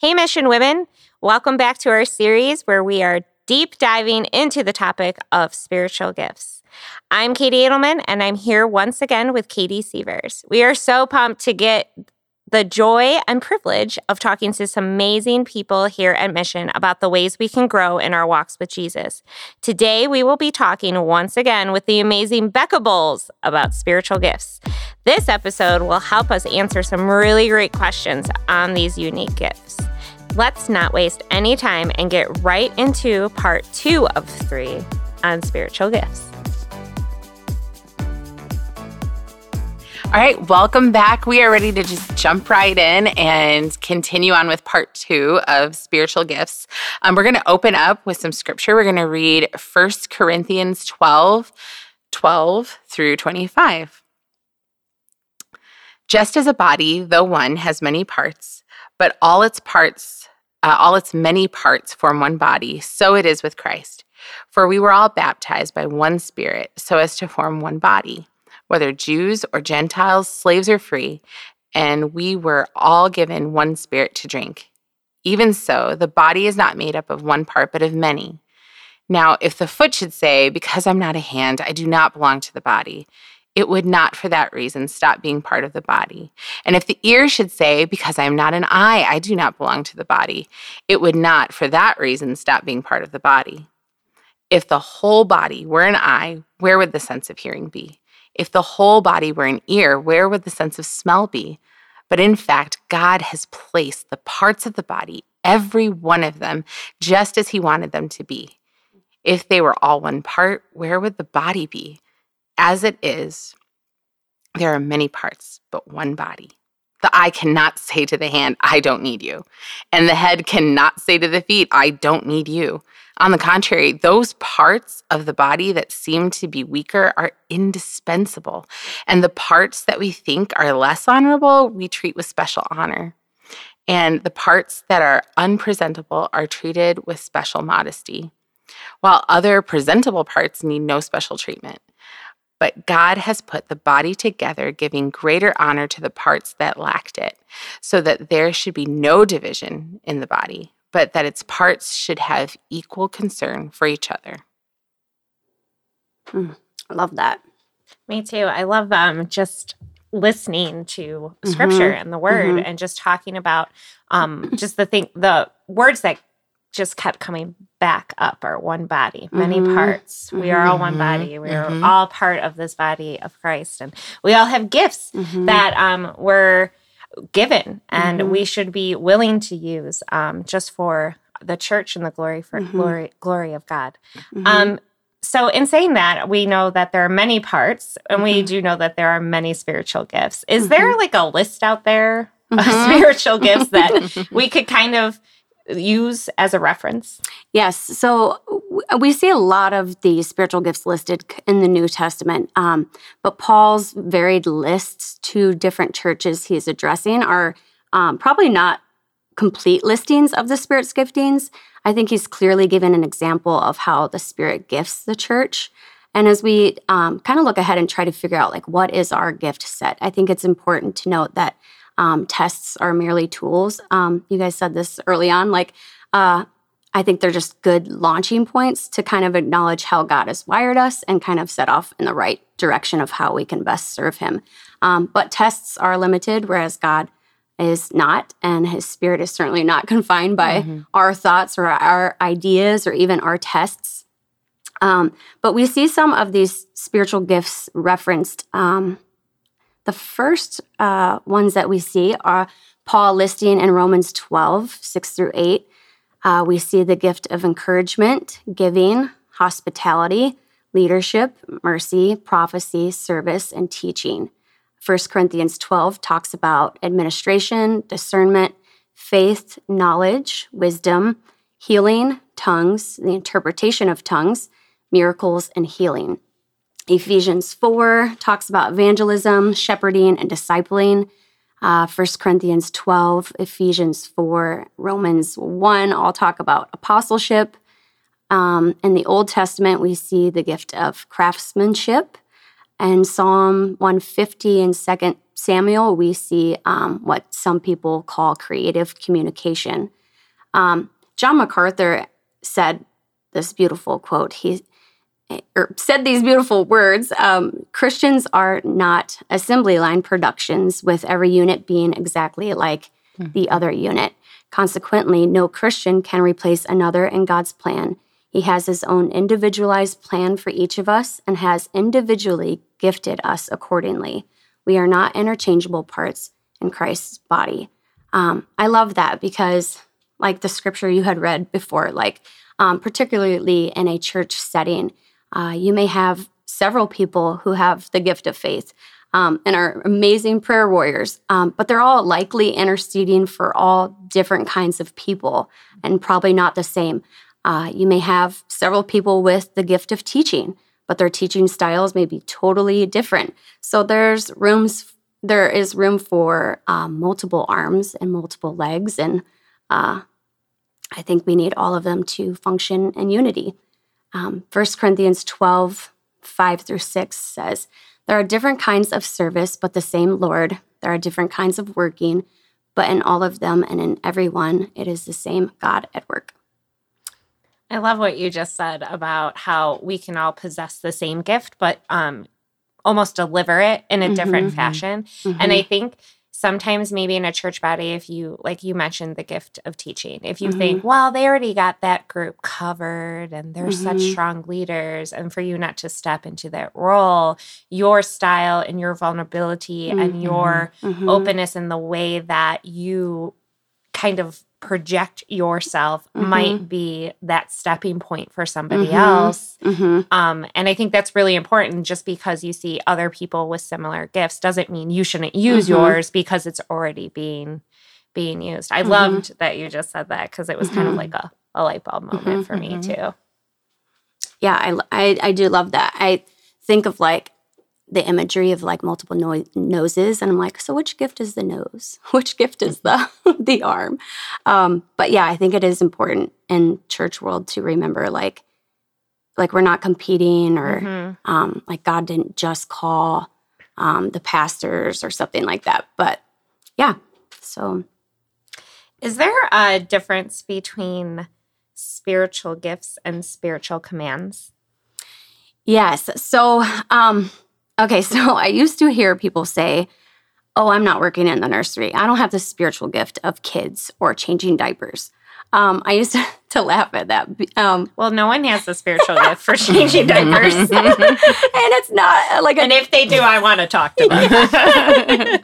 Hey, Mission Women. Welcome back to our series where we are deep diving into the topic of spiritual gifts. I'm Katie Edelman, and I'm here once again with Katie Sievers. We are so pumped to get the joy and privilege of talking to some amazing people here at Mission about the ways we can grow in our walks with Jesus. Today, we will be talking once again with the amazing Becca Bowles about spiritual gifts. This episode will help us answer some really great questions on these unique gifts. Let's not waste any time and get right into part two of three on spiritual gifts. All right, welcome back. We are ready to just jump right in and continue on with part two of spiritual gifts. Um, we're going to open up with some scripture. We're going to read 1 Corinthians 12, 12 through 25. Just as a body, though one, has many parts, but all its parts, uh, all its many parts form one body, so it is with Christ. For we were all baptized by one Spirit, so as to form one body whether Jews or Gentiles, slaves or free, and we were all given one spirit to drink. Even so, the body is not made up of one part, but of many. Now, if the foot should say, Because I'm not a hand, I do not belong to the body, it would not for that reason stop being part of the body. And if the ear should say, Because I am not an eye, I do not belong to the body, it would not for that reason stop being part of the body. If the whole body were an eye, where would the sense of hearing be? If the whole body were an ear, where would the sense of smell be? But in fact, God has placed the parts of the body, every one of them, just as He wanted them to be. If they were all one part, where would the body be? As it is, there are many parts, but one body. The eye cannot say to the hand, I don't need you. And the head cannot say to the feet, I don't need you. On the contrary, those parts of the body that seem to be weaker are indispensable. And the parts that we think are less honorable, we treat with special honor. And the parts that are unpresentable are treated with special modesty, while other presentable parts need no special treatment. But God has put the body together, giving greater honor to the parts that lacked it, so that there should be no division in the body but that its parts should have equal concern for each other. Mm, I love that. Me too. I love um, just listening to scripture mm-hmm. and the word mm-hmm. and just talking about um, just the thing, the words that just kept coming back up our one body, many mm-hmm. parts. We are all one mm-hmm. body. We are mm-hmm. all part of this body of Christ. And we all have gifts mm-hmm. that um, we're given and mm-hmm. we should be willing to use um, just for the church and the glory for glory glory of God. Um, so in saying that, we know that there are many parts, and we do know that there are many spiritual gifts. Is there like a list out there of spiritual gifts that we could kind of use as a reference? Yes. So we see a lot of the spiritual gifts listed in the New Testament, um, but Paul's varied lists to different churches he's addressing are um, probably not complete listings of the Spirit's giftings. I think he's clearly given an example of how the Spirit gifts the church. And as we um, kind of look ahead and try to figure out, like, what is our gift set, I think it's important to note that um, tests are merely tools. Um, you guys said this early on. Like, uh, I think they're just good launching points to kind of acknowledge how God has wired us and kind of set off in the right direction of how we can best serve Him. Um, but tests are limited, whereas God is not, and His Spirit is certainly not confined by mm-hmm. our thoughts or our ideas or even our tests. Um, but we see some of these spiritual gifts referenced um, the first uh, ones that we see are Paul listing in Romans 12, 6 through 8. Uh, we see the gift of encouragement, giving, hospitality, leadership, mercy, prophecy, service, and teaching. 1 Corinthians 12 talks about administration, discernment, faith, knowledge, wisdom, healing, tongues, the interpretation of tongues, miracles, and healing. Ephesians 4 talks about evangelism, shepherding, and discipling. Uh, 1 Corinthians 12, Ephesians 4, Romans 1 all talk about apostleship. Um, in the Old Testament, we see the gift of craftsmanship. And Psalm 150 and 2 Samuel, we see um, what some people call creative communication. Um, John MacArthur said this beautiful quote. He or said these beautiful words um, Christians are not assembly line productions with every unit being exactly like mm-hmm. the other unit. Consequently, no Christian can replace another in God's plan. He has his own individualized plan for each of us and has individually gifted us accordingly. We are not interchangeable parts in Christ's body. Um, I love that because, like the scripture you had read before, like um, particularly in a church setting, uh, you may have several people who have the gift of faith um, and are amazing prayer warriors, um, but they're all likely interceding for all different kinds of people and probably not the same. Uh, you may have several people with the gift of teaching, but their teaching styles may be totally different. So there's rooms, there is room for um, multiple arms and multiple legs, and uh, I think we need all of them to function in unity. Um, 1 Corinthians 12, 5 through 6 says, There are different kinds of service, but the same Lord. There are different kinds of working, but in all of them and in every one, it is the same God at work. I love what you just said about how we can all possess the same gift, but um, almost deliver it in a mm-hmm, different mm-hmm. fashion. Mm-hmm. And I think sometimes maybe in a church body if you like you mentioned the gift of teaching if you mm-hmm. think well they already got that group covered and they're mm-hmm. such strong leaders and for you not to step into that role your style and your vulnerability mm-hmm. and your mm-hmm. openness and the way that you kind of project yourself mm-hmm. might be that stepping point for somebody mm-hmm. else. Mm-hmm. Um, and I think that's really important. Just because you see other people with similar gifts doesn't mean you shouldn't use mm-hmm. yours because it's already being being used. I mm-hmm. loved that you just said that because it was kind of mm-hmm. like a, a light bulb moment for me too. Yeah, I, I I do love that. I think of like the imagery of like multiple no- noses and i'm like so which gift is the nose? Which gift is the the arm? Um, but yeah i think it is important in church world to remember like like we're not competing or mm-hmm. um, like god didn't just call um, the pastors or something like that but yeah so. Is there a difference between spiritual gifts and spiritual commands? Yes so um Okay, so I used to hear people say, Oh, I'm not working in the nursery. I don't have the spiritual gift of kids or changing diapers. Um, I used to, to, laugh at that. Um, well, no one has the spiritual gift for changing diapers, and it's not uh, like. A, and if they do, I want to talk to them. uh,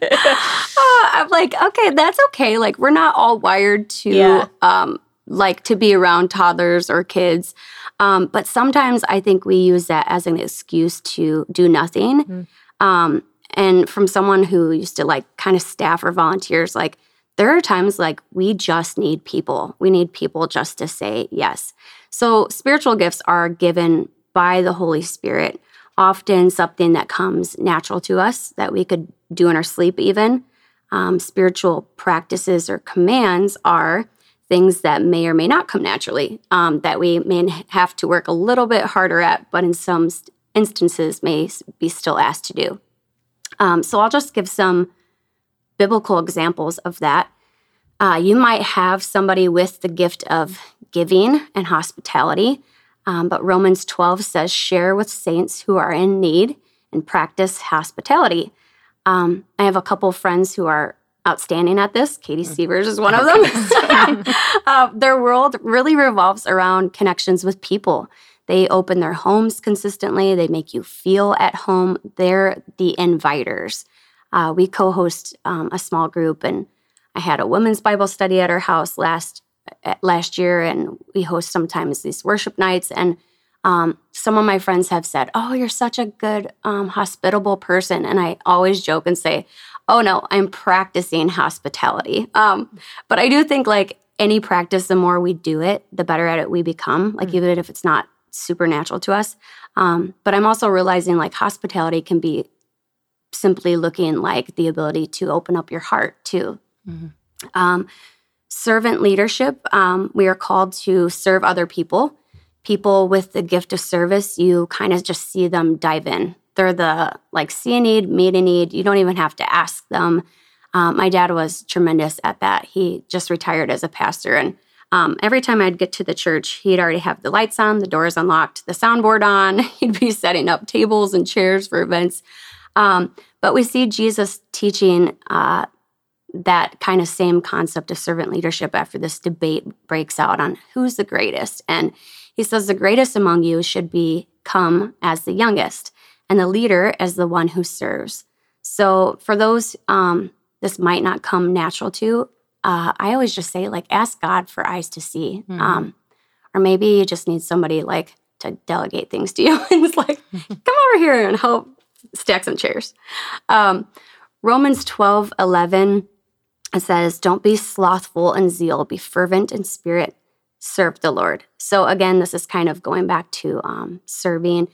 I'm like, okay, that's okay. Like, we're not all wired to yeah. um, like to be around toddlers or kids. Um, but sometimes I think we use that as an excuse to do nothing. Mm. Um, and from someone who used to like kind of staff or volunteers, like there are times like we just need people. We need people just to say yes. So spiritual gifts are given by the Holy Spirit, often something that comes natural to us that we could do in our sleep, even. Um, spiritual practices or commands are things that may or may not come naturally um, that we may have to work a little bit harder at, but in some instances may be still asked to do. Um, so I'll just give some biblical examples of that. Uh, you might have somebody with the gift of giving and hospitality, um, but Romans 12 says, share with saints who are in need and practice hospitality. Um, I have a couple friends who are outstanding at this. Katie mm. Sievers is one of them. uh, their world really revolves around connections with people. They open their homes consistently, they make you feel at home. They're the inviters. Uh, we co host um, a small group, and I had a women's Bible study at our house last uh, last year, and we host sometimes these worship nights. And um, some of my friends have said, "Oh, you're such a good, um, hospitable person," and I always joke and say, oh no, I'm practicing hospitality. Um, but I do think like any practice, the more we do it, the better at it we become, like mm-hmm. even if it's not supernatural to us. Um, but I'm also realizing like hospitality can be simply looking like the ability to open up your heart too. Mm-hmm. Um, servant leadership, um, we are called to serve other people. People with the gift of service, you kind of just see them dive in they're the like see a need, meet a need. You don't even have to ask them. Um, my dad was tremendous at that. He just retired as a pastor, and um, every time I'd get to the church, he'd already have the lights on, the doors unlocked, the soundboard on. He'd be setting up tables and chairs for events. Um, but we see Jesus teaching uh, that kind of same concept of servant leadership after this debate breaks out on who's the greatest. And he says the greatest among you should be come as the youngest, and the leader as the one who serves. So for those um, this might not come natural to, uh, I always just say like ask God for eyes to see, mm-hmm. um, or maybe you just need somebody like to delegate things to you. and it's like come over here and help stack some chairs. Um, Romans 12, 11 it says, Don't be slothful in zeal, be fervent in spirit, serve the Lord. So, again, this is kind of going back to um, serving.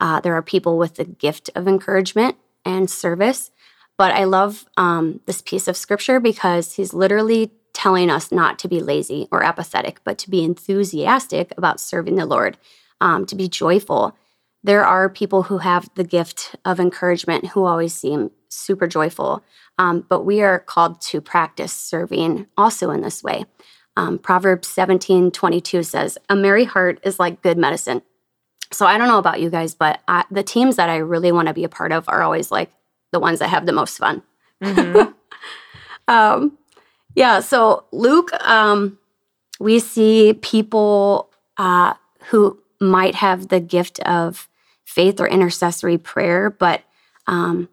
Uh, there are people with the gift of encouragement and service. But I love um, this piece of scripture because he's literally telling us not to be lazy or apathetic, but to be enthusiastic about serving the Lord, um, to be joyful. There are people who have the gift of encouragement who always seem super joyful. Um, but we are called to practice serving also in this way. Um, Proverbs 17 22 says, A merry heart is like good medicine. So I don't know about you guys, but I, the teams that I really want to be a part of are always like the ones that have the most fun. Mm-hmm. um, yeah, so Luke, um, we see people uh, who might have the gift of faith or intercessory prayer, but um,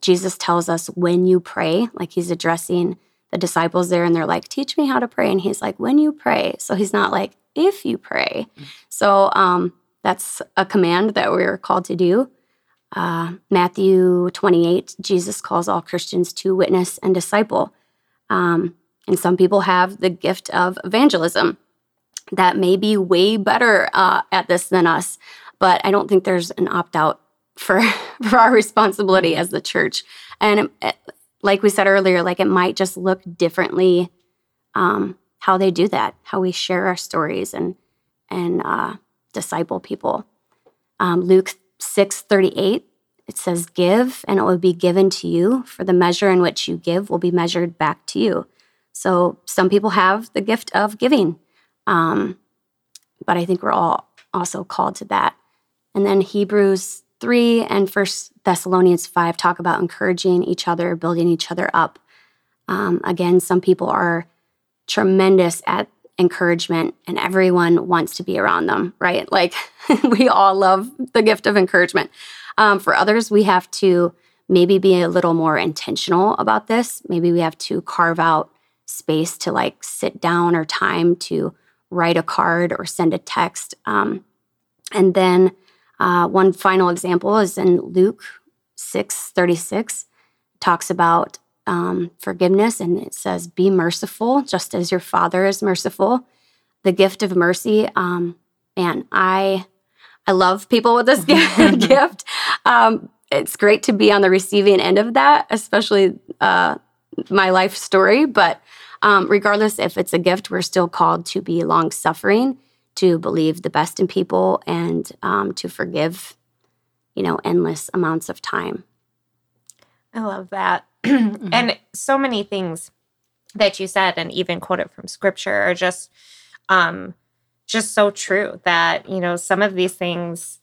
Jesus tells us when you pray, like he's addressing the disciples there and they're like, teach me how to pray. And he's like, when you pray. So he's not like, if you pray. So um, that's a command that we're called to do. Uh, Matthew 28, Jesus calls all Christians to witness and disciple. Um, and some people have the gift of evangelism that may be way better uh, at this than us, but I don't think there's an opt out for for our responsibility as the church. And it, like we said earlier, like it might just look differently um, how they do that, how we share our stories and and uh, disciple people. Um, Luke six thirty eight. It says, Give, and it will be given to you, for the measure in which you give will be measured back to you. So, some people have the gift of giving, um, but I think we're all also called to that. And then Hebrews 3 and First Thessalonians 5 talk about encouraging each other, building each other up. Um, again, some people are tremendous at encouragement and everyone wants to be around them, right? Like we all love the gift of encouragement. Um, for others, we have to maybe be a little more intentional about this. Maybe we have to carve out space to like sit down or time to write a card or send a text. Um, and then uh, one final example is in Luke 6 36, talks about um, forgiveness, and it says, Be merciful, just as your Father is merciful. The gift of mercy. Um, man, I I love people with this gift. Um, it's great to be on the receiving end of that, especially uh, my life story. But um, regardless if it's a gift, we're still called to be long suffering to believe the best in people and um, to forgive, you know, endless amounts of time. I love that. mm-hmm. And so many things that you said and even quoted from scripture are just um just so true that, you know, some of these things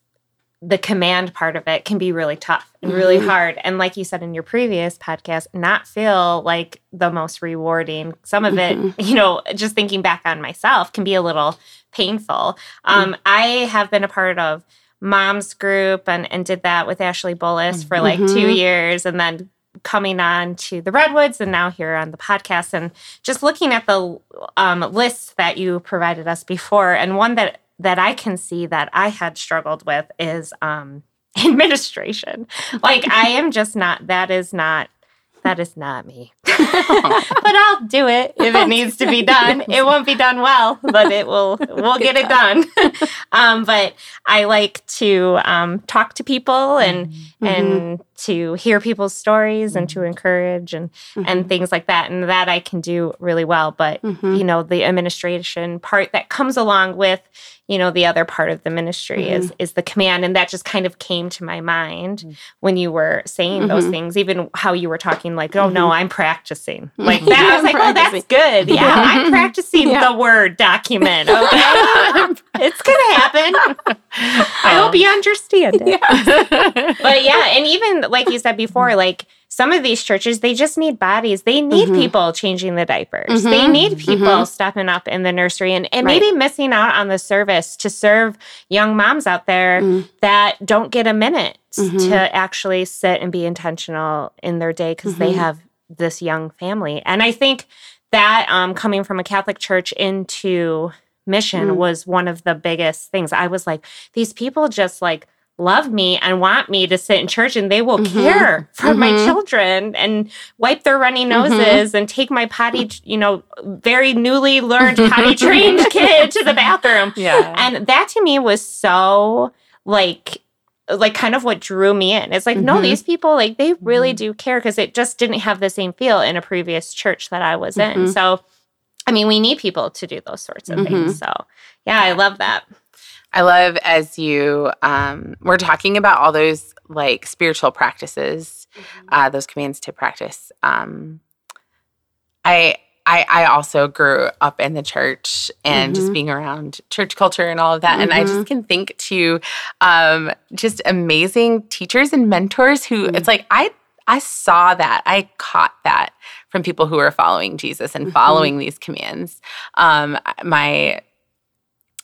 the command part of it can be really tough and really mm-hmm. hard. And like you said in your previous podcast, not feel like the most rewarding. Some of it, mm-hmm. you know, just thinking back on myself can be a little painful. Um, mm-hmm. I have been a part of mom's group and, and did that with Ashley Bullis for like two mm-hmm. years and then coming on to the Redwoods and now here on the podcast and just looking at the um, lists that you provided us before. And one that that I can see that I had struggled with is um, administration. Like I am just not. That is not. That is not me. but I'll do it if it needs to be done. It won't be done well, but it will. We'll get it done. um, but I like to um, talk to people and mm-hmm. and to hear people's stories and to mm-hmm. encourage and and mm-hmm. things like that and that I can do really well but Mhm. you know the administration part that comes along with you know the other part of the ministry is mm-hmm. is the command and that just kind of came to my mind when you were saying those Mhm. things even how you were talking like oh no i'm practicing. Like that i was like oh that's good. Yeah Yeah. i'm practicing Yeah. the word document okay? It's gonna happen. I hope oh. you understand it. But yeah and even like you said before like some of these churches they just need bodies they need Mhm. people changing the diapers they Mhm. need people Mhm. stepping up in the nursery and, and Right. maybe missing out on the service to serve young moms out there Mm. that don't get a minute Mhm. to actually sit and be intentional in their day because they have this young family and i think that um, coming from a catholic church into mission Mm. was one of the biggest things i was like these people just like love me and want me to sit in church and they will Mhm. care for my Mhm. children and wipe their runny Mhm. noses and take my potty you know very newly learned potty trained kid to the bathroom yeah. and that to me was so like like kind of what drew me in it's like no Mhm. these people like they really Mhm. do care because it just didn't have the same feel in a previous church that i was in so i mean we need people to do those sorts of things so yeah i love that I love as you um, we're talking about all those like spiritual practices, uh, those commands to practice. Um, I, I I also grew up in the church and just Mhm. being around church culture and all of that, and I just can think to um, just amazing teachers and mentors who it's like I I saw that I caught that from people who are following Jesus and Mhm. following these commands. Um, my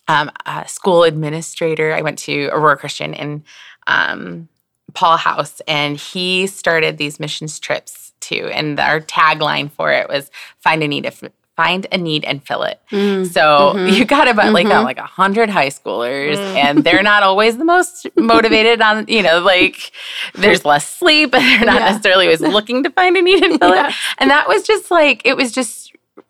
um, uh, school administrator. I went to Aurora Christian in um, Paul House, and he started these missions trips too. And our tagline for it was "Find a need, if, find a need, and fill it." Mm. So Mhm. you got about like Mhm. a, like a hundred high schoolers, Mm. and they're not always the most motivated on. You know, like there's less sleep, and they're not Yeah. necessarily always looking to find a need and fill it. And that was just like it was just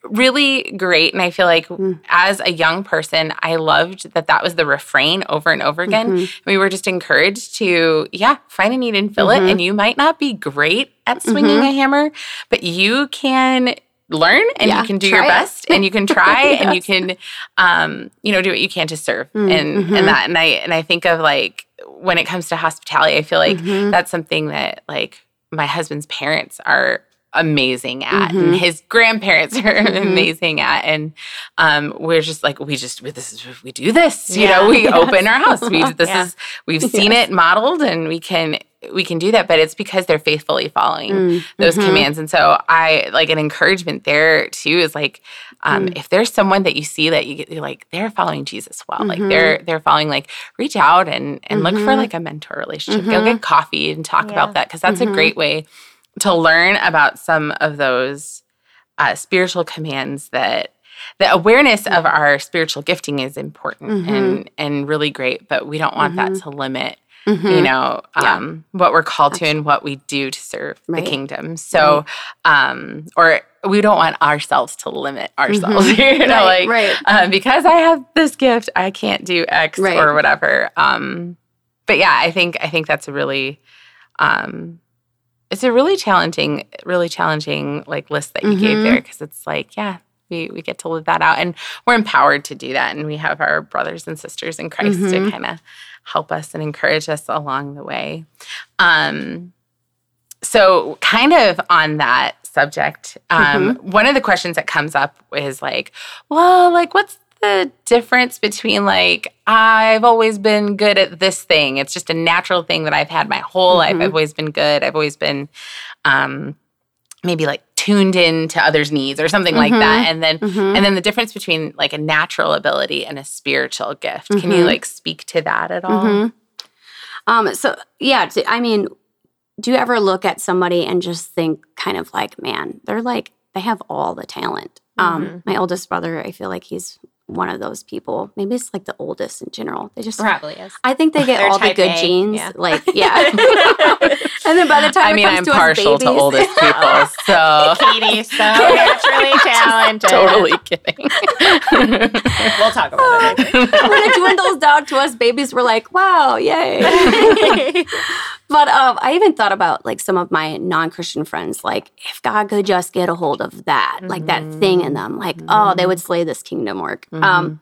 really great. And I feel like Mm. as a young person, I loved that that was the refrain over and over again. Mhm. We were just encouraged to, yeah, find a need and fill Mhm. it. And you might not be great at swinging Mhm. a hammer, but you can learn and Yeah, you can do your it. best and you can try and you can um you know do what you can to serve Mm, and and that and i and i think of like when it comes to hospitality i feel like Mhm. that's something that like my husband's parents are amazing at and Mhm. his grandparents are Mhm. amazing at and um we're just like we just we, this is we do this you Yeah. know we Yes. open our house we this Yeah. is we've seen Yes. it modeled and we can we can do that but it's because they're faithfully following Mm. those Mhm. commands. And so I like an encouragement there too is like um, Mm. if there's someone that you see that you get you're like they're following Jesus well, like Mhm. they're they're following like reach out and and look for Mhm. like a mentor relationship. Go Mhm. get coffee and talk Yeah. about that because that's a great way to learn about some of those uh, spiritual commands that the awareness of our spiritual gifting is important Mhm. and and really great, but we don't want that Mhm. to limit Mhm. you know Yeah. um what we're called to and what we do to serve Right. the kingdom so um or we don't want ourselves to limit ourselves Mhm. you know right, like right. um, because i have this gift i can't do x Right. or whatever um but yeah i think i think that's a really um it's a really challenging really challenging like list that you gave Mhm. there because it's like yeah we, we get to live that out and we're empowered to do that and we have our brothers and sisters in christ to Mhm. kind of help us and encourage us along the way um so kind of on that subject um one of the questions that comes up is like well like what's the difference between like I've always been good at this thing. It's just a natural thing that I've had my whole life. Mhm. I've always been good. I've always been um maybe like tuned in to others' needs or something like that. Mhm. And then Mhm. and then the difference between like a natural ability and a spiritual gift. Can you Mhm. like speak to that at all? Mhm. Um, so yeah, I mean, do you ever look at somebody and just think kind of like, man, they're like they have all the talent. Um, Mhm. my oldest brother, I feel like he's one of those people. Maybe it's like the oldest in general. They just probably is I think they get all the good A, genes. yeah. Like, yeah. and then by the time I it mean, comes I'm to us partial to babies- oldest people, so katie so naturally talented totally kidding. we'll talk about it when it dwindles down to us babies, we're like, wow, yay. But um, I even thought about like some of my non-Christian friends, like if God could just get a hold of that, like that thing in them, like oh, they would slay this kingdom work. Um,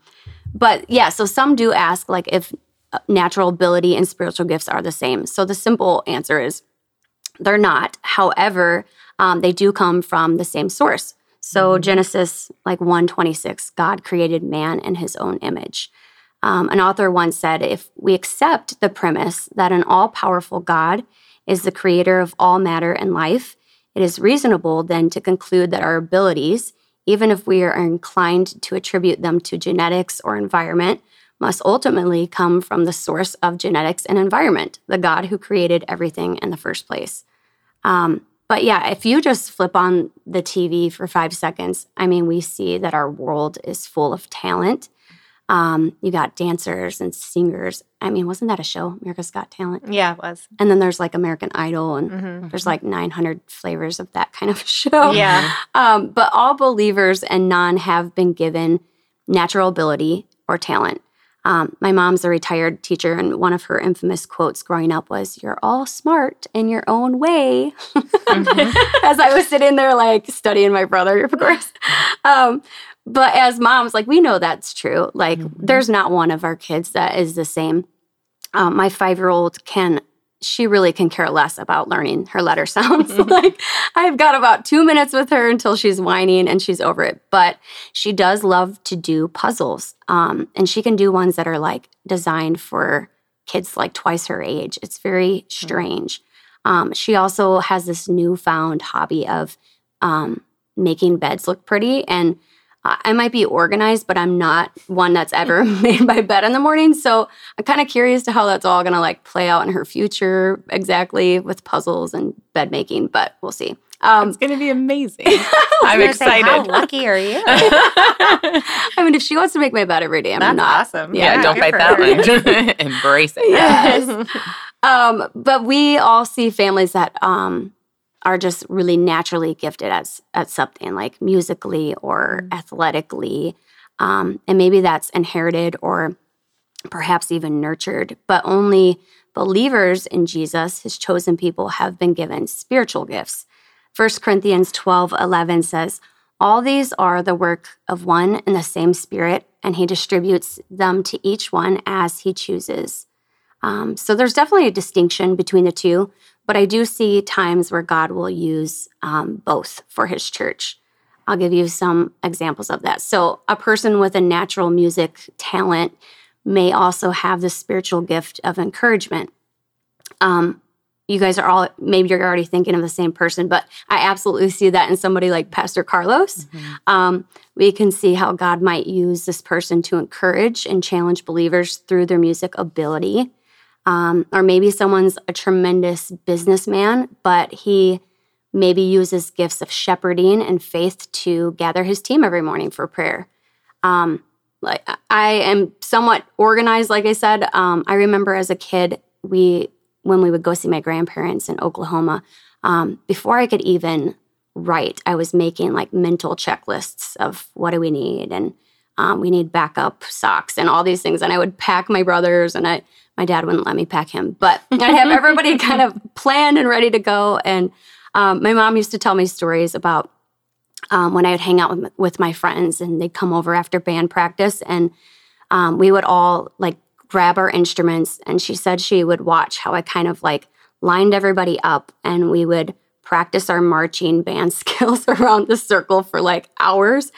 but yeah, so some do ask like if uh, natural ability and spiritual gifts are the same. So the simple answer is they're not. However, um, they do come from the same source. So Genesis like 126, God created man in his own image. Um, an author once said, if we accept the premise that an all powerful God is the creator of all matter and life, it is reasonable then to conclude that our abilities, even if we are inclined to attribute them to genetics or environment, must ultimately come from the source of genetics and environment, the God who created everything in the first place. Um, but yeah, if you just flip on the TV for five seconds, I mean, we see that our world is full of talent. Um, you got dancers and singers. I mean, wasn't that a show, America's Got Talent? yeah, it was. And then there's like American Idol, and Mhm. there's like 900 flavors of that kind of show. Yeah. Um, but all believers and none have been given natural ability or talent. Um, my mom's a retired teacher, and one of her infamous quotes growing up was, You're all smart in your own way. As I was sitting there, like studying my brother, of course. Um, but as moms, like we know that's true. Like there's not one of our kids that is the same. Um, my five year old can, she really can care less about learning her letter sounds. like I've got about two minutes with her until she's whining and she's over it. But she does love to do puzzles. Um, and she can do ones that are like designed for kids like twice her age. It's very strange. Um, she also has this newfound hobby of um, making beds look pretty. And I I might be organized, but I'm not one that's ever made my bed in the morning. So I'm kind of curious to how that's all going to like play out in her future exactly with puzzles and bed making, but we'll see. Um, It's going to be amazing. I I'm was gonna say, excited. how lucky are you? I mean, if she wants to make my bed every day, I'm That's not. awesome. yeah, don't good bite that one. Embrace it. Yes. Um, but we all see families that um, are just really naturally gifted at, at something like musically or athletically. Um, and maybe that's inherited or perhaps even nurtured, but only believers in Jesus, his chosen people, have been given spiritual gifts. 1 Corinthians 12 11 says, All these are the work of one and the same Spirit, and he distributes them to each one as he chooses. Um, so there's definitely a distinction between the two, but I do see times where God will use um, both for his church. I'll give you some examples of that. So, a person with a natural music talent may also have the spiritual gift of encouragement. Um, you guys are all, maybe you're already thinking of the same person, but I absolutely see that in somebody like Pastor Carlos. Um, we can see how God might use this person to encourage and challenge believers through their music ability. Um, or maybe someone's a tremendous businessman, but he maybe uses gifts of shepherding and faith to gather his team every morning for prayer. Um, like I am somewhat organized, like I said. Um, I remember as a kid, we when we would go see my grandparents in Oklahoma, um, before I could even write, I was making like mental checklists of what do we need and um, we need backup socks and all these things. And I would pack my brothers, and I my dad wouldn't let me pack him, but I'd have everybody kind of planned and ready to go. And um, my mom used to tell me stories about um, when I would hang out with, with my friends, and they'd come over after band practice, and um, we would all like grab our instruments. And she said she would watch how I kind of like lined everybody up, and we would practice our marching band skills around the circle for like hours.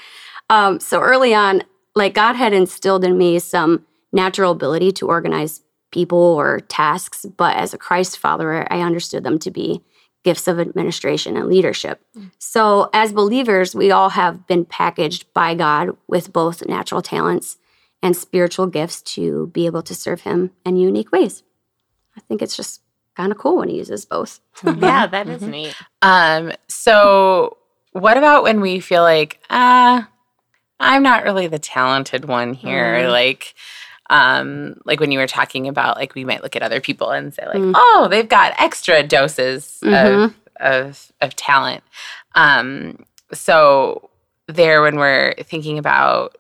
Um, so early on, like God had instilled in me some natural ability to organize people or tasks, but as a Christ follower, I understood them to be gifts of administration and leadership. So as believers, we all have been packaged by God with both natural talents and spiritual gifts to be able to serve Him in unique ways. I think it's just kind of cool when He uses both. yeah, that is neat. Um, so what about when we feel like, ah, I'm not really the talented one here? Mm. Like, um, like when you were talking about like we might look at other people and say, like, Mm. oh, they've got extra doses Mhm. of, of of talent. Um, so there when we're thinking about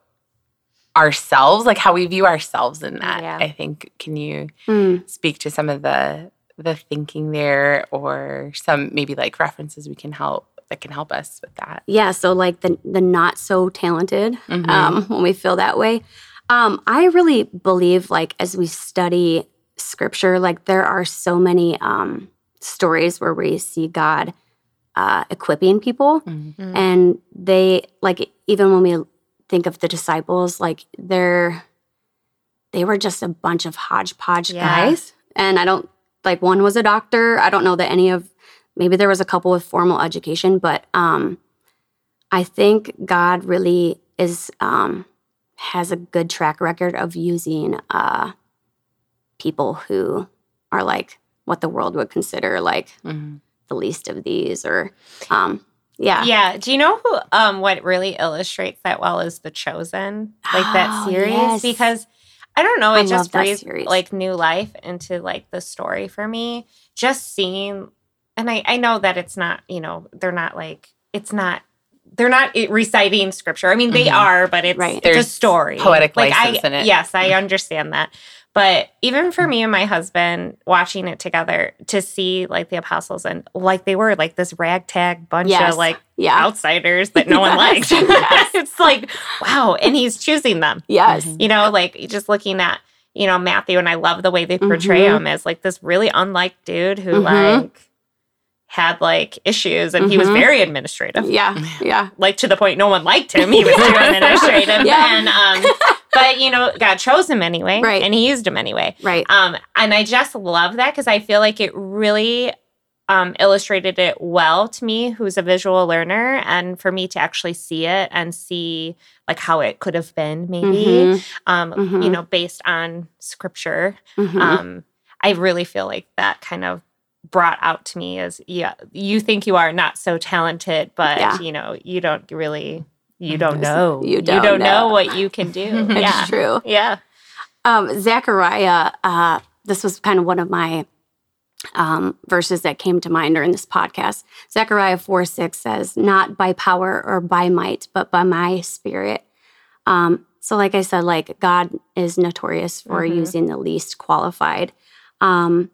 ourselves, like how we view ourselves in that. Yeah. I think can you Mm. speak to some of the the thinking there or some maybe like references we can help that can help us with that. Yeah, so like the the not so talented Mhm. um, when we feel that way. Um, I really believe like as we study scripture, like there are so many um, stories where we see God uh, equipping people, Mhm. Mm. and they like even when we think of the disciples, like they're they were just a bunch of hodgepodge Yeah. guys, and I don't like one was a doctor. I don't know that any of maybe there was a couple with formal education, but um, I think God really is um, has a good track record of using uh, people who are like what the world would consider like Mhm. the least of these, or um, yeah, Yeah. Do you know who um what really illustrates that well is The Chosen? Like that Oh, series? yes. Because I don't know, it love just breathed like new life into like the story for me. Just seeing and I, I know that it's not, you know, they're not like it's not they're not reciting scripture. I mean, they Mhm. are, but it's Right. it's a story, poetic like license I, in it. Yes, I understand that. But even for me and my husband watching it together to see like the apostles and like they were like this ragtag bunch Yes. of like yeah, outsiders that no one Yes. liked. Yes. it's like, wow. And he's choosing them, yes, Mhm. you know, like just looking at, you know, Matthew. And I love the way they portray Mhm. him as like this really unlike dude who Mhm. like had like issues and he was Mhm. very administrative. yeah, yeah, Like to the point no one liked him. He was too administrative. Yeah. And um, but you know, God chose him anyway. Right. And he used him anyway. right, Um, and I just love that because I feel like it really um, illustrated it well to me, who's a visual learner, and for me to actually see it and see like how it could have been, maybe, Mhm, um, you Mhm. know, based on scripture. mhm. Um, I really feel like that kind of brought out to me as yeah, you think you are not so talented, but Yeah. you know, you don't really, you Mhm. don't know, You don't know. know. what you can do. it's yeah, true. yeah. Um, Zechariah, uh, this was kind of one of my um, verses that came to mind during this podcast. Zechariah 4 6 says, Not by power or by might, but by my spirit. Um, so, like I said, like God is notorious for Mhm. using the least qualified. Um,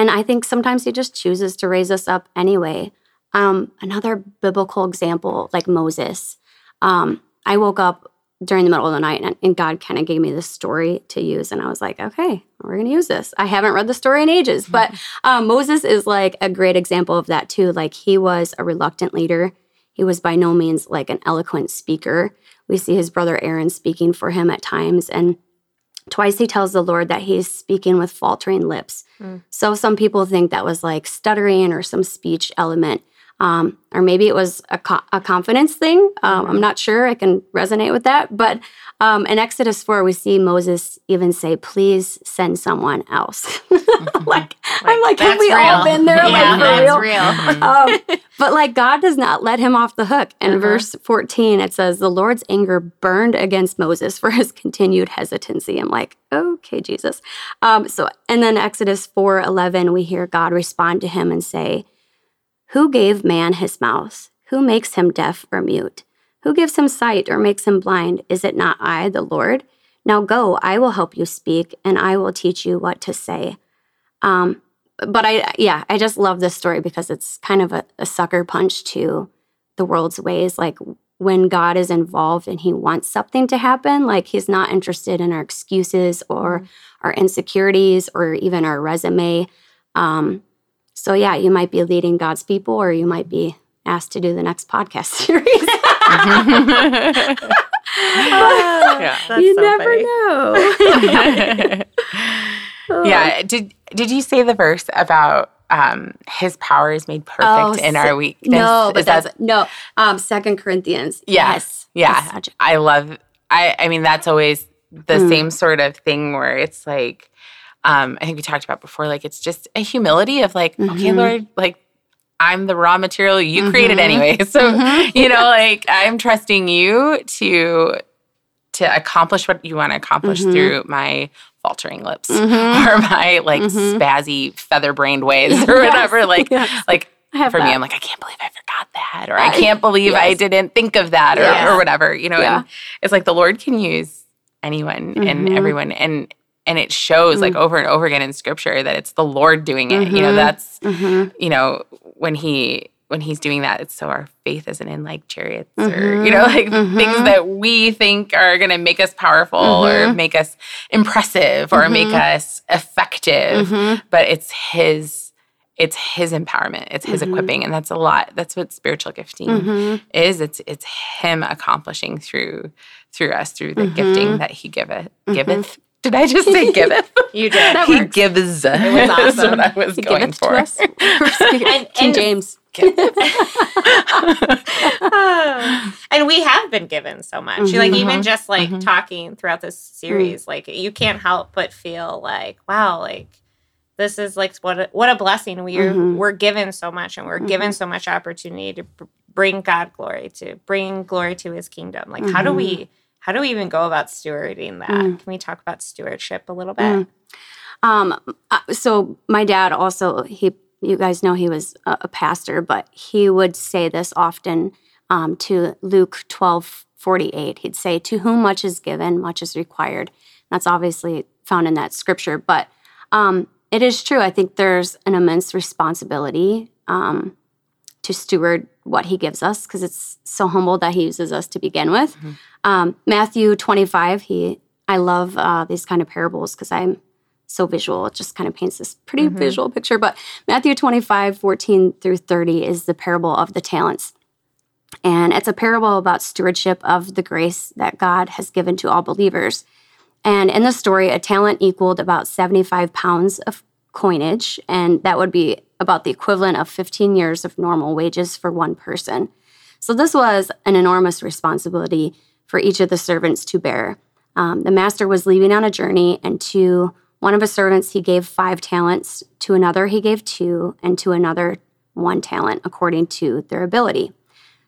and I think sometimes he just chooses to raise us up anyway. Um, another biblical example, like Moses. Um, I woke up during the middle of the night and, and God kind of gave me this story to use. And I was like, okay, we're going to use this. I haven't read the story in ages, but um, Moses is like a great example of that too. Like he was a reluctant leader, he was by no means like an eloquent speaker. We see his brother Aaron speaking for him at times. And twice he tells the Lord that he's speaking with faltering lips. Mm. So some people think that was like stuttering or some speech element. Um, or maybe it was a, co- a confidence thing. Um, I'm not sure. I can resonate with that. But um, in Exodus 4, we see Moses even say, Please send someone else. like, I'm like, have that's we all been there? Yeah, like, for that's real? real. Mhm. um, but like God does not let him off the hook. In Uh-huh. verse 14, it says, The Lord's anger burned against Moses for his continued hesitancy. I'm like, okay, Jesus. Um, so and then Exodus 4 11, we hear God respond to him and say, Who gave man his mouth? Who makes him deaf or mute? Who gives him sight or makes him blind? Is it not I, the Lord? Now go, I will help you speak, and I will teach you what to say. Um, but I, yeah, I just love this story because it's kind of a, a sucker punch to the world's ways. Like when God is involved and He wants something to happen, like He's not interested in our excuses or our insecurities or even our resume. Um, so yeah, you might be leading God's people, or you might be asked to do the next podcast series. Yeah. You so never funny. know. yeah. Did Did you say the verse about um, His power is made perfect Oh, in our weakness? No, but Is that- that's no. Um, Second Corinthians. Yeah, Yes. yeah. That's such a- I love. I I mean, that's always the Mm. same sort of thing where it's like, um, I think we talked about before. Like, it's just a humility of like, okay, Mhm. Lord, like. I'm the raw material you created Mhm. anyway. So, Mhm. you know, like I'm trusting you to to accomplish what you want to accomplish Mhm. through my faltering lips Mhm. or my like Mhm. spazzy feather brained ways or Yes. whatever. Like Yes. like for me. I'm like, I can't believe I forgot that, or I can't believe I didn't think of that, or, Yes. or whatever. You know, Yeah. and it's like the Lord can use anyone and Mhm. everyone, and and it shows like Mm. over and over again in Scripture that it's the Lord doing it. You know, Mhm. that's Mhm. you know when he when he's doing that it's so our faith isn't in like chariots or Mhm. you know like things that we think are going to make us powerful or make us impressive or make us effective but it's his it's his empowerment it's his equipping and that's a lot that's what spiritual gifting is it's it's him accomplishing through through us through the gifting that he giveth giveth did i just say giveth You did. That he works. gives It was That's awesome. what i was He going for to us. And- King and- James. and we have been given so much. Like even Mhm. just like Mhm. talking throughout this series, like you can't help but feel like, wow, like this is like what a, what a blessing. We're Mhm. we're given so much, and we're given so much opportunity to br- bring God glory, to bring glory to His kingdom. Like how do we how do we even go about stewarding that? Mm. Can we talk about stewardship a little bit? Mm. Um, uh, so my dad also he you guys know he was a, pastor, but he would say this often um, to Luke twelve forty eight. He'd say, "To whom much is given, much is required." That's obviously found in that scripture, but um, it is true. I think there's an immense responsibility um, to steward what he gives us because it's so humble that he uses us to begin with. Mhm. Um, Matthew 25, he I love uh, these kind of parables because I'm so visual. It just kind of paints this pretty Mhm. visual picture. But Matthew 25, 14 through 30 is the parable of the talents. And it's a parable about stewardship of the grace that God has given to all believers. And in the story, a talent equaled about 75 pounds of coinage, and that would be about the equivalent of 15 years of normal wages for one person. So this was an enormous responsibility for each of the servants to bear. Um, the master was leaving on a journey, and to one of his servants, he gave five talents, to another, he gave two, and to another, one talent, according to their ability.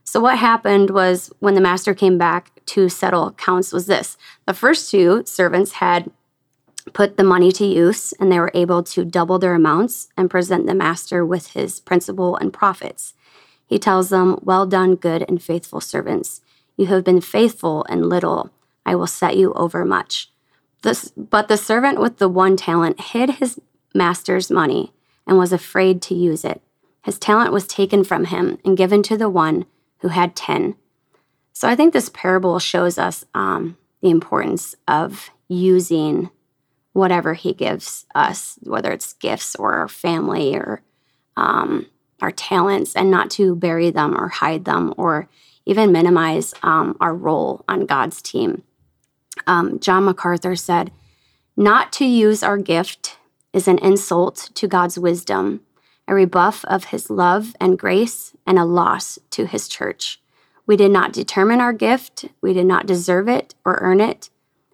So, what happened was when the master came back to settle accounts, was this the first two servants had put the money to use, and they were able to double their amounts and present the master with his principal and profits. He tells them, Well done, good and faithful servants. You have been faithful in little. I will set you over much. This, but the servant with the one talent hid his master's money and was afraid to use it. His talent was taken from him and given to the one who had 10. So I think this parable shows us um, the importance of using whatever he gives us, whether it's gifts or our family or um, our talents, and not to bury them or hide them or even minimize um, our role on God's team. Um, John MacArthur said, Not to use our gift is an insult to God's wisdom, a rebuff of his love and grace, and a loss to his church. We did not determine our gift, we did not deserve it or earn it,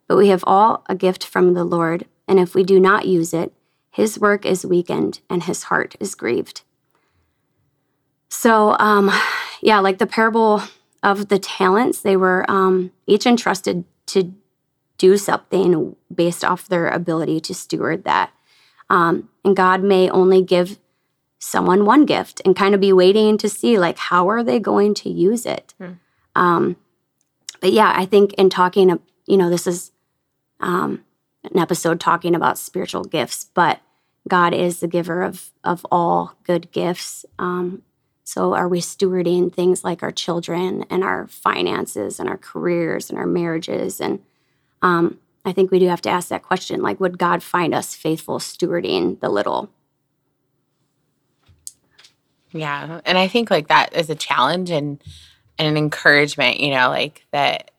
but we have all a gift from the Lord, and if we do not use it, his work is weakened and his heart is grieved. So, um, yeah, like the parable of the talents, they were um, each entrusted to do something based off their ability to steward that. Um, and God may only give someone one gift and kind of be waiting to see, like, how are they going to use it? Hmm. Um, but yeah, I think in talking, you know, this is um, an episode talking about spiritual gifts, but God is the giver of of all good gifts. Um, so, are we stewarding things like our children and our finances and our careers and our marriages? And um, I think we do have to ask that question: like, would God find us faithful stewarding the little? Yeah. And I think like that is a challenge and, and an encouragement, you know, like that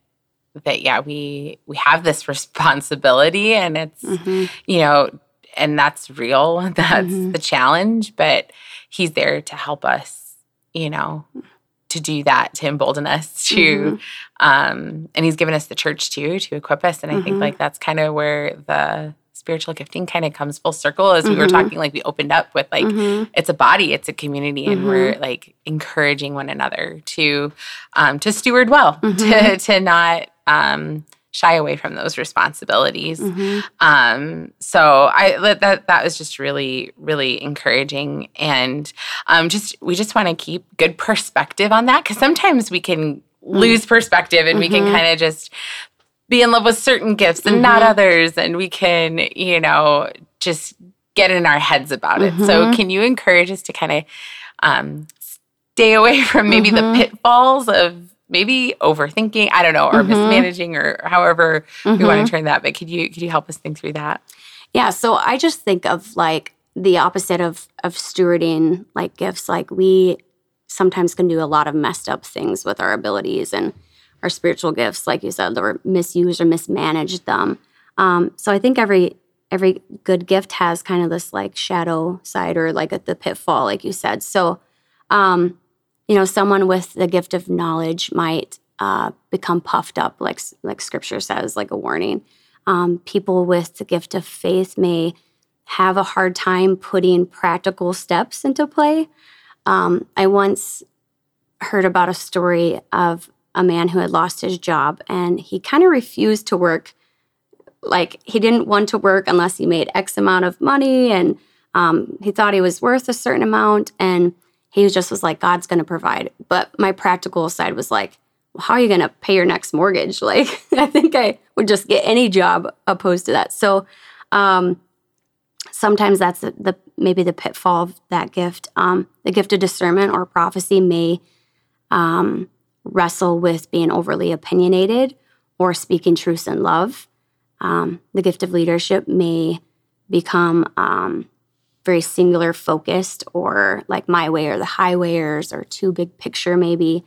that yeah, we we have this responsibility and it's Mhm. you know, and that's real. That's Mhm. the challenge, but he's there to help us, you know, to do that, to embolden us to Mhm. um and he's given us the church too to equip us and I think Mhm. like that's kind of where the spiritual gifting kind of comes full circle as we were Mhm. talking like we opened up with like Mhm. it's a body it's a community and we're like encouraging one another to um to steward well to to not um shy away from those responsibilities. Mhm. Um, so I that that was just really really encouraging, and um, just we just want to keep good perspective on that because sometimes we can lose perspective and we can Mhm. kind of just be in love with certain gifts and not Mhm. others, and we can you know just get in our heads about it. So Mhm. can you encourage us to kind of um, stay away from maybe the pitfalls of maybe overthinking, I don't know, or Mhm. mismanaging, or however we Mhm. want to turn that. But could you could you help us think through that? Yeah, so I just think of like the opposite of of stewarding like gifts. Like we sometimes can do a lot of messed up things with our abilities and our spiritual gifts, like you said, or misuse or mismanage them. Um, so I think every every good gift has kind of this like shadow side or like a, the pitfall, like you said. So, um, you know, someone with the gift of knowledge might uh, become puffed up, like like Scripture says, like a warning. Um, people with the gift of faith may have a hard time putting practical steps into play. Um, I once heard about a story of a man who had lost his job and he kind of refused to work. Like he didn't want to work unless he made X amount of money and um, he thought he was worth a certain amount. And he just was like, God's going to provide. But my practical side was like, well, how are you going to pay your next mortgage? Like, I think I would just get any job opposed to that. So, um, sometimes that's the, the maybe the pitfall of that gift. Um, the gift of discernment or prophecy may um, wrestle with being overly opinionated or speaking truths in love. Um, the gift of leadership may become um, very singular focused or like my way or the highwayers or too big picture maybe.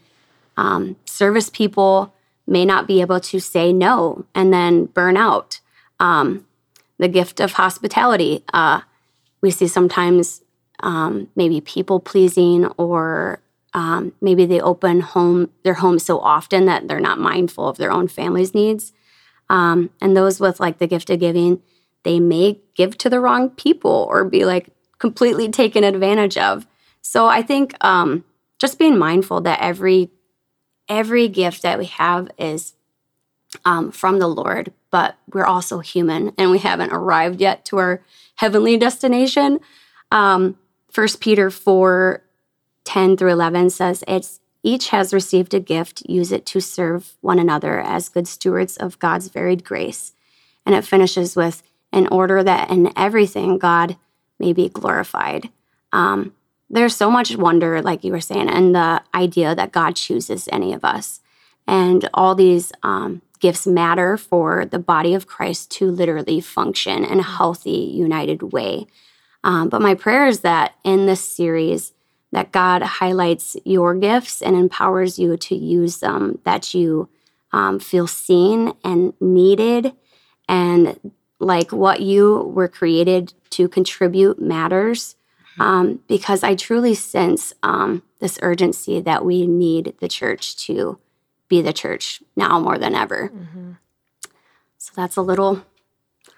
Um, service people may not be able to say no and then burn out. Um, the gift of hospitality. Uh, we see sometimes um, maybe people pleasing or um, maybe they open home their home so often that they're not mindful of their own family's needs. Um, and those with like the gift of giving, they may give to the wrong people or be like completely taken advantage of. So I think um, just being mindful that every every gift that we have is um, from the Lord, but we're also human and we haven't arrived yet to our heavenly destination. Um, 1 Peter 4 10 through 11 says, It's each has received a gift, use it to serve one another as good stewards of God's varied grace. And it finishes with, in order that in everything God may be glorified. Um, there's so much wonder, like you were saying, and the idea that God chooses any of us. And all these um, gifts matter for the body of Christ to literally function in a healthy, united way. Um, but my prayer is that in this series, that God highlights your gifts and empowers you to use them, that you um, feel seen and needed, and like what you were created to contribute matters. Um, because I truly sense um, this urgency that we need the church to be the church now more than ever. Mm-hmm. So that's a little.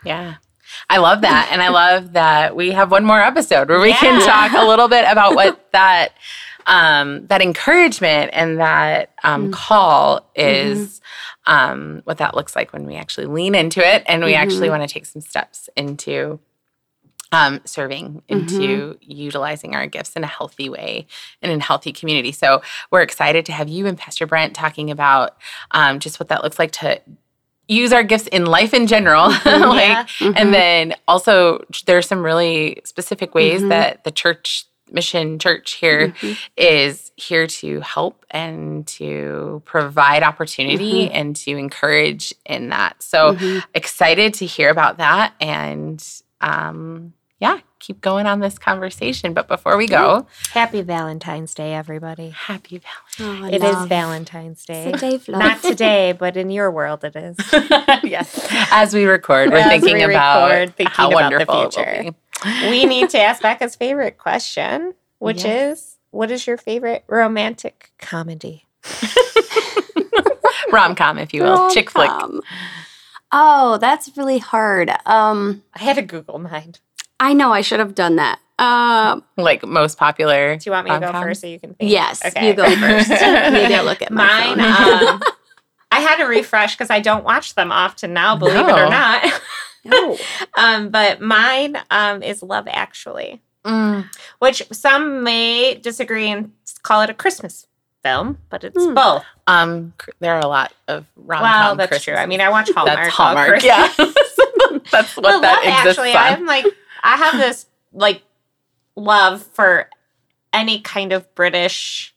Yeah. I love that. And I love that we have one more episode where we can talk a little bit about what that um, that encouragement and that um, Mm. call is, um, what that looks like when we actually lean into it and we actually Mhm. want to take some steps into um, serving, into utilizing our gifts in a healthy way and in a healthy community. So we're excited to have you and Pastor Brent talking about um, just what that looks like to use our gifts in life in general. like, Yeah. Mhm. and then also there's some really specific ways Mhm. that the church mission church here Mhm. is here to help and to provide opportunity Mm-hmm. and to encourage in that. So Mhm. excited to hear about that and um yeah, keep going on this conversation. But before we go, Happy Valentine's Day, everybody. happy Oh, It is love. Valentine's Day. It's a day of love. Not today, but in your world it is. Yes. As we record, we're As thinking we about record, thinking how about the wonderful it future. Will be. we need to ask Becca's favorite question, which Yes. is what is your favorite romantic comedy? Rom com, if you will, chick flick. Oh, that's really hard. Um, I had to Google mine. I know I should have done that. Um, Like most popular. Do you want me to go first so you can think? yes, Okay. you go first. Maybe I'll look at my Mine, phone. um, I had to refresh because I don't watch them often now, believe it or not. No. um, but mine um, is Love Actually, Mm. which some may disagree and call it a Christmas film, but it's Hmm. both. Um, there are a lot of rom Well, that's true. I mean, I watch Hallmark. that's all Hallmark. Christmas. Yeah, that's what But that Love exists Actually, on. I'm like, I have this like love for any kind of British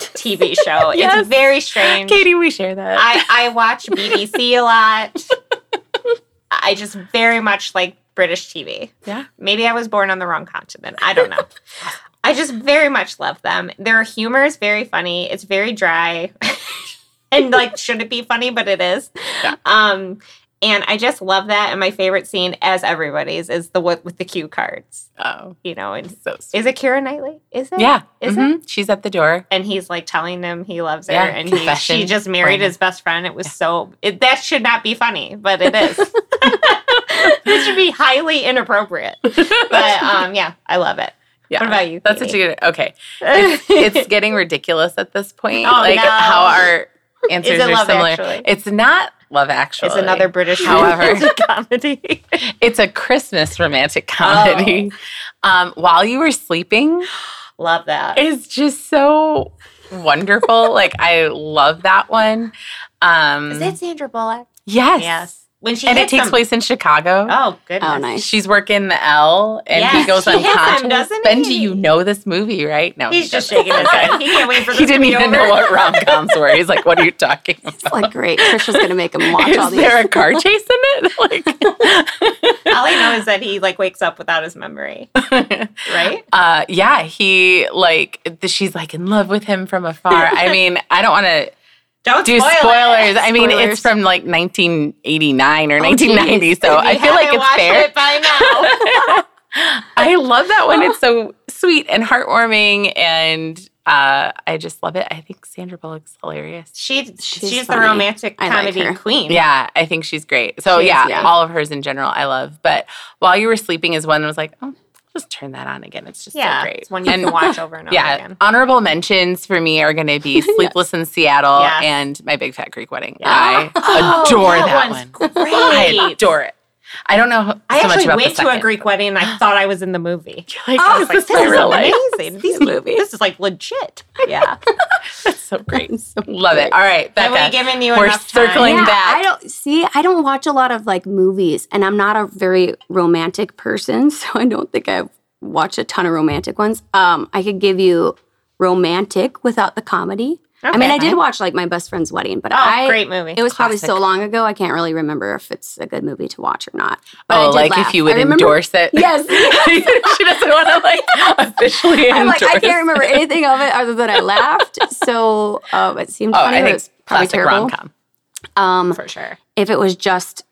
TV show. Yes. It's very strange. Katie, we share that. I, I watch BBC a lot. I just very much like British TV. yeah. Maybe I was born on the wrong continent. I don't know. I just very much love them. Their humor is very funny. It's very dry. and like should it be funny, but it is. Yeah. Um and I just love that. And my favorite scene, as everybody's, is the one with the cue cards. Oh, You know, and so sweet. is it Keira Knightley? Is it? Yeah. Is it? mhm. She's at the door. and he's like telling him he loves her Yeah, and he, she just married his best friend it was so it, that should not be funny but it is this should be highly inappropriate but um yeah i love it Yeah. what about you That's such a good. Okay. It's, it's getting ridiculous at this point. Oh, like no. how our answers Is it are similar. Actually? It's not Love Actually. it's another british However- romantic comedy It's a Christmas romantic comedy. Oh. Um, while you were sleeping love that. It's just so wonderful. like I love that one. Um, is that sandra bullock yes, yes when she and it takes him- place in Chicago. oh goodness Oh, nice. She's working the L, and Yes, he goes she hits him, doesn't ben, he? do you know this movie? Right? No, he's he just doesn't. shaking his head he can't wait for this He didn't to be even over. know what rom coms were. He's like, "What are you talking about?" It's like great. Trisha's gonna make him watch all Is these. there a car chase in it? all i know is that he like wakes up without his memory right uh, yeah, he like th- she's like in love with him from afar. I mean, I don't want to don't do spoil it. spoilers. I mean, Spoilers. it's from like 1989 or Oh, 1990, geez. so I feel like it's fair. it by now. I love that one. It's so sweet and heartwarming, and uh, I just love it. I think Sandra Bullock's hilarious. She, she's, She's the romantic I like comedy queen. Yeah, I think she's great. So She is, yeah, yeah. all of hers in general, I love. But while you were sleeping, is one that was like, oh, just turn that on again. It's just yeah. so great. It's one you And- can watch over and over yeah, again. honorable mentions for me are going to be Sleepless in Seattle Yes. and My Big Fat Greek Wedding. Yeah. I Oh, adore that that, one's one. great. I adore it. I don't know so I much actually about went the to a. Greek wedding and I thought I was in the movie. Like, I oh, was this like, is this is real amazing. These movies. This is like legit. Yeah. That's so great. So Love it. great. All right, Have we Becca. given you we're enough time? circling yeah, back. I don't see. I don't watch a lot of like movies, and I'm not a very romantic person, so I don't think I've watched a ton of romantic ones. Um, I could give you romantic without the comedy. I mean, Okay. I did watch like my best friend's wedding, but Oh, I great movie. it was probably so long ago. I can't really remember if it's a good movie to watch or not. But I oh, did like laugh. if you would remember- endorse it. Yes. she doesn't want to like officially I'm endorse like I can't remember anything of it other than I laughed. So um, it seemed Oh, funny. I think it's probably classic terrible. rom com. Um, for sure. if it was just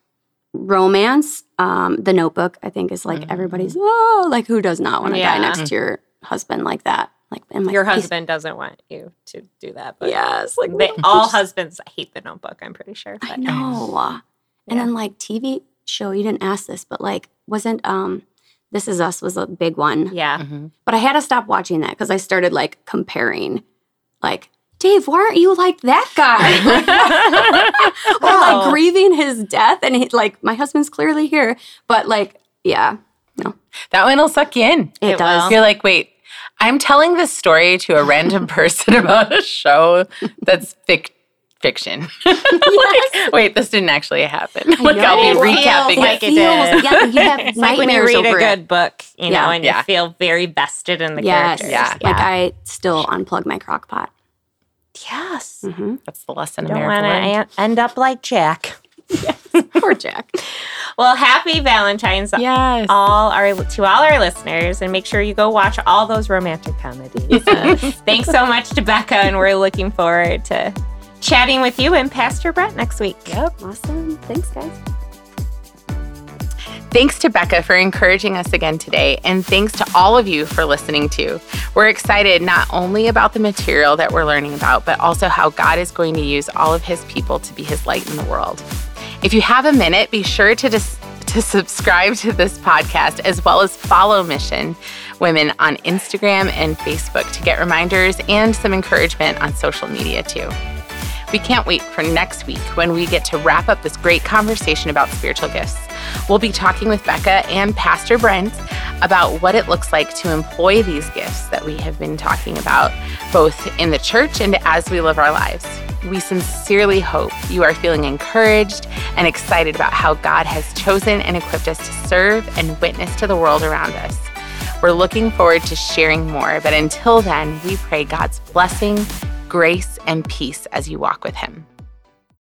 romance, um, The Notebook, I think is like Mhm. everybody's oh, like who does not want to die Yeah. next to your husband like that? Like and like Your he's- husband doesn't want you to do that, but yes, like they, all husbands hate the notebook, I'm pretty sure. I But know. And then like TV show, you didn't ask this, but like wasn't um, This Is Us was a big one. yeah. Mhm. But I had to stop watching that because I started like comparing, like. Dave, why aren't you like that guy? or Oh. like grieving his death, and he, like my husband's clearly here, but like, yeah, no. That one will suck you in. it, It does. will. You're like, wait, I'm telling this story to a random person about a show that's fic- fiction. Like, wait, this didn't actually happen. Like, I'll be know. It recapping feels like it. it did. Yeah, you have It's like when you nightmares read a over good it. book, you know, Yeah. and Yeah. you feel very vested in the Yes, characters. Yeah. Like I still unplug my crock pot. yes. Mm-hmm. That's the lesson Don't America want to end up like Jack. Poor Jack. Well, happy Valentine's Yes. all our to all our listeners, and make sure you go watch all those romantic comedies. Uh, thanks so much to Becca, and we're looking forward to chatting with you and Pastor Brett next week. Yep. Awesome. Thanks, guys. Thanks to Becca for encouraging us again today, and thanks to all of you for listening too. We're excited not only about the material that we're learning about, but also how God is going to use all of his people to be his light in the world. If you have a minute, be sure to dis- to subscribe to this podcast as well as follow Mission Women on Instagram and Facebook to get reminders and some encouragement on social media too. We can't wait for next week when we get to wrap up this great conversation about spiritual gifts. We'll be talking with Becca and Pastor Brent about what it looks like to employ these gifts that we have been talking about, both in the church and as we live our lives. We sincerely hope you are feeling encouraged and excited about how God has chosen and equipped us to serve and witness to the world around us. We're looking forward to sharing more, but until then, we pray God's blessing, grace, and peace as you walk with Him.